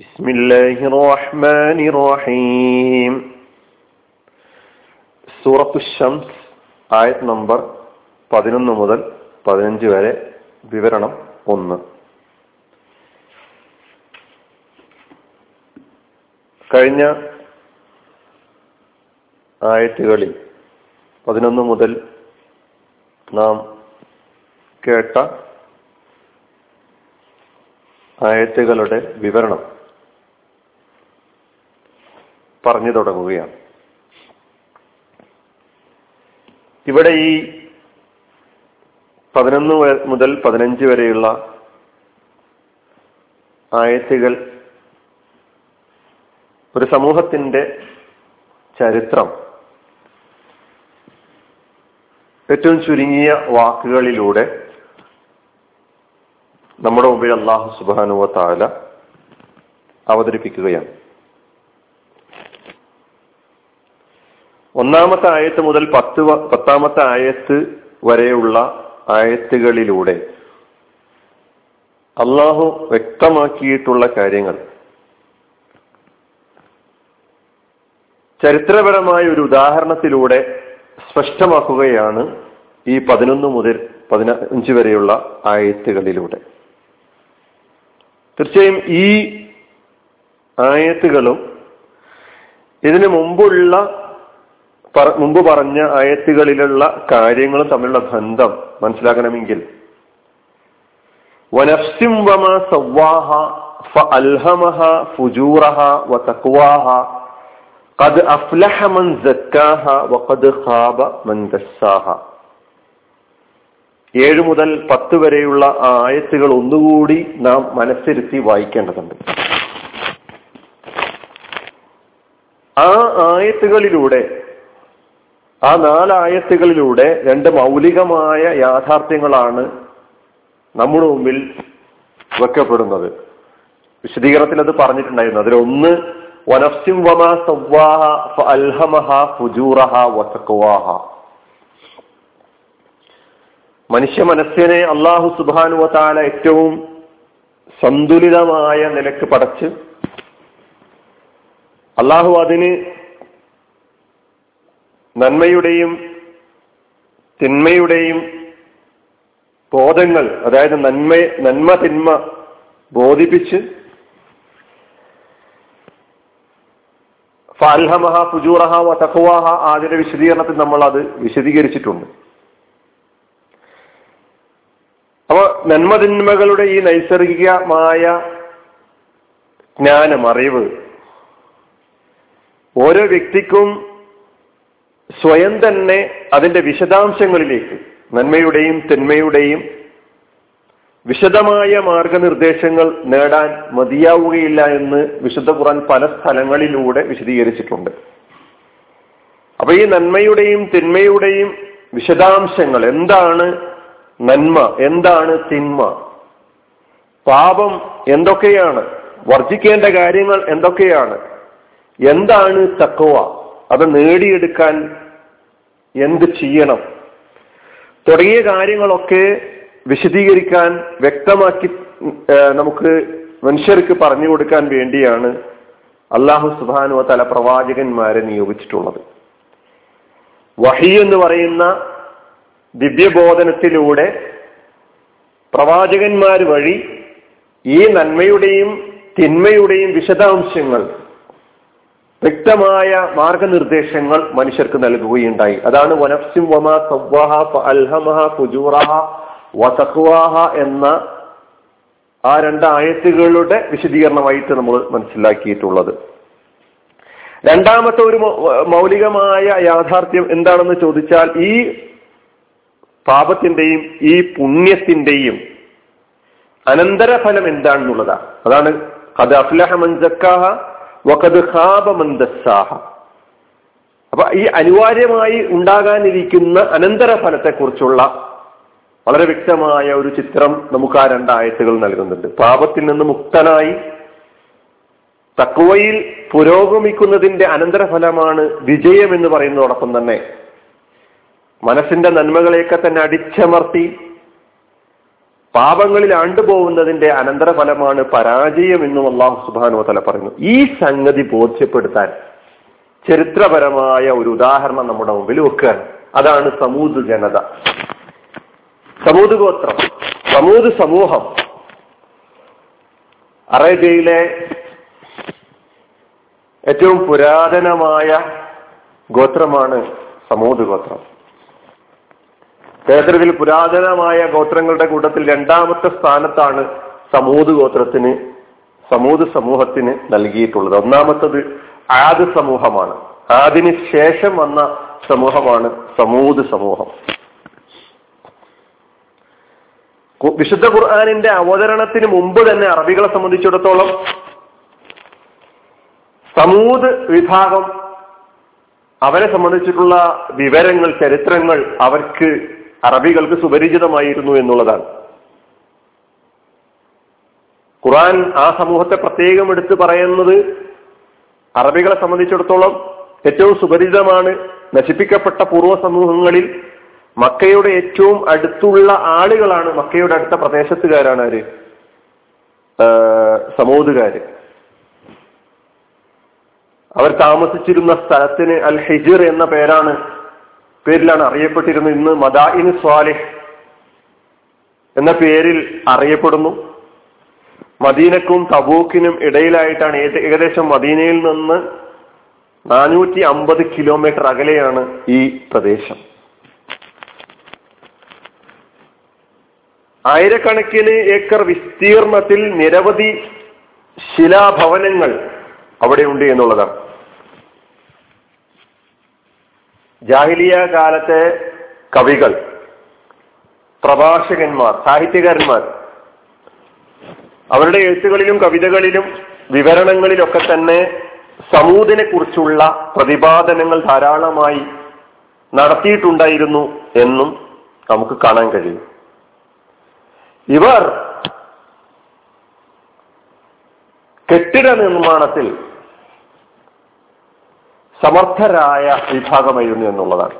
بسم الله الرحمن الرحيم സൂറത്തു ഷംസ് ആയത് നമ്പർ പതിനൊന്ന് മുതൽ പതിനഞ്ച് വരെ വിവരണം ഒന്ന് കഴിഞ്ഞ ആയത്തുകളിൽ പതിനൊന്ന് മുതൽ നാം കേട്ട ആയത്തുകളുടെ വിവരണം പറഞ്ഞു തുടങ്ങുകയാണ്. ഇവിടെ ഈ പതിനൊന്ന് മുതൽ പതിനഞ്ച് വരെയുള്ള ആയത്തുകൾ ഒരു സമൂഹത്തിന്റെ ചരിത്രം. ഏറ്റവും ചുരുങ്ങിയ വാക്കുകളിലൂടെ നമ്മുടെ മുമ്പിൽ അള്ളാഹു സുബാനുവ താല അവതരിപ്പിക്കുകയാണ്. ഒന്നാമത്തെ ആയത്ത് മുതൽ പത്ത് പത്താമത്തെ ആയത്ത് വരെയുള്ള ആയത്തുകളിലൂടെ അള്ളാഹു വ്യക്തമാക്കിയിട്ടുള്ള കാര്യങ്ങൾ. ചരിത്രപരമായ ഒരു ഉദാഹരണത്തിലൂടെ സ്പഷ്ടമാക്കുകയാണ് ഈ പതിനൊന്ന് മുതൽ പതിനഞ്ച് വരെയുള്ള ആയത്തുകളിലൂടെ. തീർച്ചയായും ഈ ആയത്തുകളും ഇതിനു മുമ്പുള്ള മുമ്പ് പറഞ്ഞ ആയത്തുകളിലുള്ള കാര്യങ്ങളും തമ്മിലുള്ള ബന്ധം മനസ്സിലാക്കണമെങ്കിൽ. വനഫ്സിം ഏഴ് മുതൽ പത്ത് വരെയുള്ള ആയത്തുകൾ ഒന്നുകൂടി നാം മനസ്സിരുത്തി വായിക്കേണ്ടതുണ്ട്. ആ ആയത്തുകളിലൂടെ ആ നാലായത്തുകളിലൂടെ രണ്ട് മൗലികമായ യാഥാർത്ഥ്യങ്ങളാണ് നമ്മുടെ മുമ്പിൽ വെക്കപ്പെടുന്നത്. വിശദീകരണത്തിൽ അത് പറഞ്ഞിട്ടുണ്ടായിരുന്നു. അതിലൊന്ന് വനഫ്സിം വമ സവ്വാഹ അൽഹമഹ ഫുജൂറഹ വസക്വാഹ മനുഷ്യ മനസ്സിനെ അള്ളാഹു സുബാനുവത്താല ഏറ്റവും സന്തുലിതമായ നിലയ്ക്ക് പടച്ച് അള്ളാഹു അതിന് നന്മയുടെയും തിന്മയുടെയും ബോധങ്ങൾ അതായത് നന്മ നന്മ തിന്മ ബോധിപ്പിച്ച് ഫാൽഹമഹ ഫുജൂറഹ വ തഖ്വാഹ ആദ്യ വിശദീകരണത്തിൽ നമ്മൾ അത് വിശദീകരിച്ചിട്ടുണ്ട് അപ്പൊ നന്മതിന്മകളുടെ ഈ നൈസർഗികമായ ജ്ഞാനം അറിവ് ഓരോ വ്യക്തിക്കും സ്വയം തന്നെ അതിന്റെ വിശദാംശങ്ങളിലേക്ക് നന്മയുടെയും തിന്മയുടെയും വിശദമായ മാർഗനിർദ്ദേശങ്ങൾ നേടാൻ മതിയാവുകയില്ല എന്ന് വിശുദ്ധ ഖുറാൻ പല സ്ഥലങ്ങളിലൂടെ വിശദീകരിച്ചിട്ടുണ്ട്. അപ്പൊ ഈ നന്മയുടെയും തിന്മയുടെയും വിശദാംശങ്ങൾ എന്താണ് നന്മ എന്താണ് തിന്മ? പാപം എന്തൊക്കെയാണ്? വർജിക്കേണ്ട കാര്യങ്ങൾ എന്തൊക്കെയാണ്? എന്താണ് തക്കവ അത് നേടിയെടുക്കാൻ എന്ത് ചെയ്യണം? തുടങ്ങിയ കാര്യങ്ങളൊക്കെ വിശദീകരിക്കാൻ വ്യക്തമാക്കി നമുക്ക് മനുഷ്യർക്ക് പറഞ്ഞു കൊടുക്കാൻ വേണ്ടിയാണ് അള്ളാഹു സുബാനു തല പ്രവാചകന്മാരെ നിയോഗിച്ചിട്ടുള്ളത്. വഹി എന്ന് പറയുന്ന ദിവ്യബോധനത്തിലൂടെ പ്രവാചകന്മാർ വഴി ഈ നന്മയുടെയും തിന്മയുടെയും വിശദാംശങ്ങൾ വ്യക്തമായ മാർഗനിർദ്ദേശങ്ങൾ മനുഷ്യർക്ക് നൽകുകയുണ്ടായി. അതാണ് വനഫ്സിം വമ എന്ന ആ രണ്ട് ആയത്തുകളുടെ വിശദീകരണമായിട്ട് നമ്മൾ മനസ്സിലാക്കിയിട്ടുള്ളത്. രണ്ടാമത്തെ ഒരു മൗലികമായ യാഥാർത്ഥ്യം എന്താണെന്ന് ചോദിച്ചാൽ ഈ പാപത്തിന്റെയും ഈ പുണ്യത്തിന്റെയും അനന്തരഫലം എന്താണെന്നുള്ളതാണ്. അതാണ് അത് അഫ്ലഹ മൻസക്കാഹ വഖദ് ഖാബ മന്ദസ്സാഹ അപ്പൊ ഈ അനിവാര്യമായി ഉണ്ടാകാനിരിക്കുന്ന അനന്തര ഫലത്തെക്കുറിച്ചുള്ള വളരെ വ്യക്തമായ ഒരു ചിത്രം നമുക്ക് ആ രണ്ടായത്തുകൾ നൽകുന്നുണ്ട്. പാപത്തിൽ നിന്ന് മുക്തനായി തക്കുവയിൽ പുരോഗമിക്കുന്നതിന്റെ അനന്തരഫലമാണ് വിജയം എന്ന് പറയുന്നതോടൊപ്പം തന്നെ മനസ്സിന്റെ നന്മകളെയൊക്കെ തന്നെ അടിച്ചമർത്തി പാപങ്ങളിൽ ആണ്ടുപോകുന്നതിന്റെ അനന്തരഫലമാണ് പരാജയം എന്നും അള്ളാഹു സുബാനു തല പറഞ്ഞു ഈ സംഗതി ബോധ്യപ്പെടുത്താൻ ചരിത്രപരമായ ഒരു ഉദാഹരണം നമ്മുടെ മുമ്പിൽ വെക്കുകയാണ് അതാണ് സമൂത് ജനത. സമൂത് ഗോത്രം സമൂത് സമൂഹം. അറേബ്യയിലെ ഏറ്റവും പുരാതനമായ ഗോത്രമാണ് സമൂത് ഗോത്രം. ചരിത്രത്തിൽ പുരാതനമായ ഗോത്രങ്ങളുടെ കൂട്ടത്തിൽ രണ്ടാമത്തെ സ്ഥാനത്താണ് സമൂത് ഗോത്രത്തിന് സമൂത് സമൂഹത്തിന് നൽകിയിട്ടുള്ളത്. ഒന്നാമത്തത് ആദ് സമൂഹമാണ്. ആദിന് ശേഷം വന്ന സമൂഹമാണ് സമൂത് സമൂഹം. വിശുദ്ധ ഖുർആാനിന്റെ അവതരണത്തിന് മുമ്പ് തന്നെ അറബികളെ സംബന്ധിച്ചിടത്തോളം സമൂത് വിഭാഗം അവരെ സംബന്ധിച്ചിട്ടുള്ള വിവരങ്ങൾ ചരിത്രങ്ങൾ അവർക്ക് അറബികൾക്ക് സുപരിചിതമായിരുന്നു എന്നുള്ളതാണ്. ഖുറാൻ ആ സമൂഹത്തെ പ്രത്യേകം എടുത്ത് പറയുന്നത് അറബികളെ സംബന്ധിച്ചിടത്തോളം ഏറ്റവും സുപരിചിതമാണ് നശിപ്പിക്കപ്പെട്ട പൂർവ സമൂഹങ്ങളിൽ മക്കയുടെ ഏറ്റവും അടുത്തുള്ള ആളുകളാണ് മക്കയുടെ അടുത്ത പ്രദേശത്തുകാരാണ് അവർ സമൂതുകാര് അവർ താമസിച്ചിരുന്ന സ്ഥലത്തിന് അൽ ഹിജിർ എന്ന പേരാണ് പേരിലാണ് അറിയപ്പെട്ടിരുന്നത് ഇന്ന് മദായിൻ സ്വാലിഹ് എന്ന പേരിൽ അറിയപ്പെടുന്നു. മദീനക്കും തബൂക്കിനും ഇടയിലായിട്ടാണ് ഏകദേശം മദീനയിൽ നിന്ന് നാനൂറ്റി അമ്പത് കിലോമീറ്റർ അകലെയാണ് ഈ പ്രദേശം. ആയിരക്കണക്കിന് ഏക്കർ വിസ്തീർണത്തിൽ നിരവധി ശിലാഭവനങ്ങൾ അവിടെയുണ്ട് എന്നുള്ളതാണ്. ജാഹിലിയ കാലത്തെ കവികൾ പ്രഭാഷകന്മാർ സാഹിത്യകാരന്മാർ അവരുടെ എഴുത്തുകളിലും കവിതകളിലും വിവരണങ്ങളിലൊക്കെ തന്നെ സമൂതിനെ കുറിച്ചുള്ള പ്രതിപാദനങ്ങൾ ധാരാളമായി നടത്തിയിട്ടുണ്ടായിരുന്നു എന്നും നമുക്ക് കാണാൻ കഴിയും. ഇവർ കെട്ടിട നിർമ്മാണത്തിൽ സമർത്ഥരായ വിഭാഗമായിരുന്നു എന്നുള്ളതാണ്.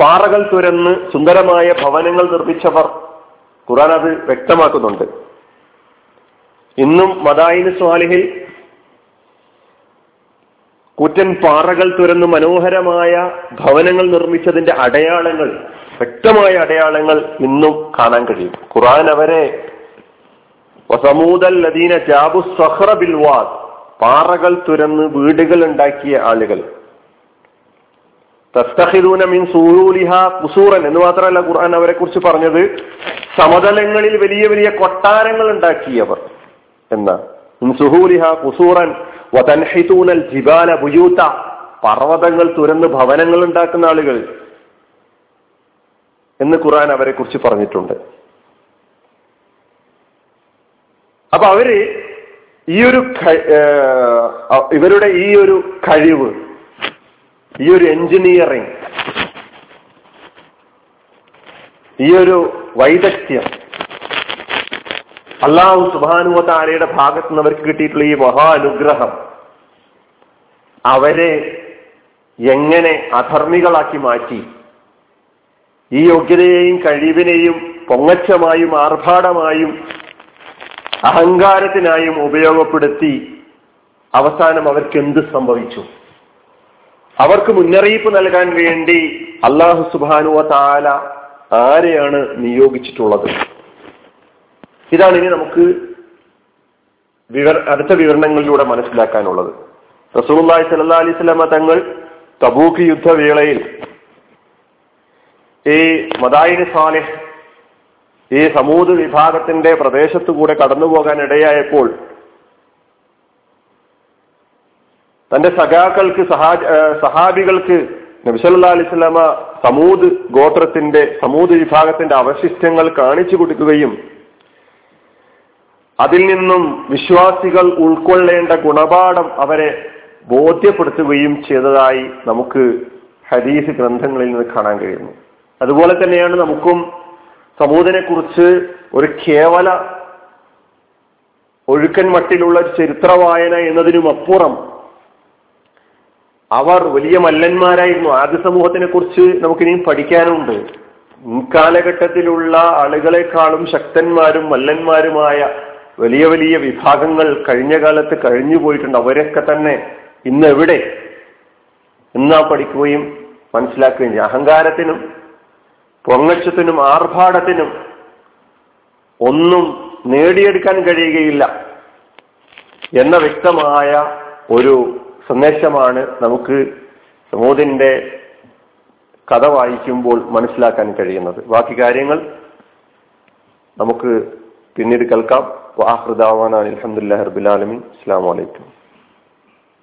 പാറകൾ തുരന്ന് സുന്ദരമായ ഭവനങ്ങൾ നിർമ്മിച്ചവർ ഖുറാൻ അത് വ്യക്തമാക്കുന്നുണ്ട്. ഇന്നും മദായിന് സ്വാലിഹിൽ കൂറ്റൻ പാറകൾ തുരന്ന് മനോഹരമായ ഭവനങ്ങൾ നിർമ്മിച്ചതിന്റെ അടയാളങ്ങൾ വ്യക്തമായ അടയാളങ്ങൾ ഇന്നും കാണാൻ കഴിയും. ഖുറാൻ അവരെ വസമൂദൽ ലദീന ജാബു സഹ്റ ബിൽവാദ് പാറകൾ തുരന്ന് വീടുകൾ ഉണ്ടാക്കിയ ആളുകൾ. തസ്തഹിദൂന മീൻ സൂരൂലിഹ കുസൂറൻ എന്ന് മാത്രമല്ല ഖുർആൻ അവരെ കുറിച്ച് പറഞ്ഞത്. സമതലങ്ങളിൽ വലിയ വലിയ കൊട്ടാരങ്ങൾ ഉണ്ടാക്കിയവർ എന്നാ. മിൻ സുഹൂലിഹ ജിബാല പർവതങ്ങൾ തുരന്ന് ഭവനങ്ങൾ ഉണ്ടാക്കുന്ന ആളുകൾ എന്ന് ഖുർആൻ അവരെ കുറിച്ച് പറഞ്ഞിട്ടുണ്ട്. അപ്പൊ അവർ ഈ ഒരു ഇവരുടെ ഈ ഒരു കഴിവ് ഈ ഒരു എഞ്ചിനീയറിംഗ് ഈ ഒരു വൈദഗ്ധ്യം അള്ളാഹു സുബാനുവതാരയുടെ ഭാഗത്ത് നിന്ന് അവർക്ക് കിട്ടിയിട്ടുള്ള ഈ മഹാനുഗ്രഹം അവരെ എങ്ങനെ അധർമ്മികളാക്കി മാറ്റി ഈ യോഗ്യതയെയും കഴിവിനെയും പൊങ്ങച്ചമായും ആർഭാടമായും അഹങ്കാരത്തിനായും ഉപയോഗപ്പെടുത്തി അവസാനം അവർക്ക് എന്ത് സംഭവിച്ചു? അവർക്ക് മുന്നറിയിപ്പ് നൽകാൻ വേണ്ടി അള്ളാഹു സുബാനുവ താല ആരെയാണ് നിയോഗിച്ചിട്ടുള്ളത്? ഇതാണ് ഇനി നമുക്ക് വിവര അടുത്ത വിവരണങ്ങളിലൂടെ മനസ്സിലാക്കാനുള്ളത്. റസൂള്ളി സല്ലാ അലൈഹി തങ്ങൾ തബൂക്ക് യുദ്ധവേളയിൽ ഈ മദായിന് സാലിഹ് ഈ സമൂത് വിഭാഗത്തിന്റെ പ്രദേശത്തുകൂടെ കടന്നു പോകാൻ ഇടയായപ്പോൾ തന്റെ സഖാക്കൾക്ക് സഹാ സഹാബികൾക്ക് നബിസല്ലാ അലിസ്ലാമ സമൂത് ഗോത്രത്തിന്റെ സമൂത് വിഭാഗത്തിന്റെ അവശിഷ്ടങ്ങൾ കാണിച്ചു കൊടുക്കുകയും അതിൽ നിന്നും വിശ്വാസികൾ ഉൾക്കൊള്ളേണ്ട ഗുണപാഠം അവരെ ബോധ്യപ്പെടുത്തുകയും ചെയ്തതായി നമുക്ക് ഹദീസ് ഗ്രന്ഥങ്ങളിൽ നിന്ന് കാണാൻ കഴിയുന്നു. അതുപോലെ തന്നെയാണ് നമുക്കും സമൂഹത്തിനെ കുറിച്ച് ഒരു കേവല ഒഴുക്കൻ മട്ടിലുള്ള ചരിത്ര വായന എന്നതിനും അപ്പുറം അവർ വലിയ മല്ലന്മാരായിരുന്നു. ആദ്യ സമൂഹത്തിനെ കുറിച്ച് നമുക്കിനിയും പഠിക്കാനുണ്ട്. മുൻകാലഘട്ടത്തിലുള്ള ആളുകളെക്കാളും ശക്തന്മാരും മല്ലന്മാരുമായ വലിയ വലിയ വിഭാഗങ്ങൾ കഴിഞ്ഞ കാലത്ത് കഴിഞ്ഞു പോയിട്ടുണ്ട്. അവരൊക്കെ തന്നെ ഇന്ന് എവിടെ? എന്നാ പഠിക്കുകയും മനസ്സിലാക്കുകയും ചെയ്യും. അഹങ്കാരത്തിനും പൊങ്ങച്ചത്തിനും ആർഭാടത്തിനും ഒന്നും നേടിയെടുക്കാൻ കഴിയുകയില്ല എന്ന വ്യക്തമായ ഒരു സന്ദേശമാണ് നമുക്ക് സമൂഹത്തിന്റെ കഥ വായിക്കുമ്പോൾ മനസ്സിലാക്കാൻ കഴിയുന്നത്. ബാക്കി കാര്യങ്ങൾ നമുക്ക് പിന്നീട് കേൾക്കാം. വാഹൃദാവാനാണ്. അലഹമുല്ലാ ഹർബുലാലമി അസ്സാം വലൈക്കും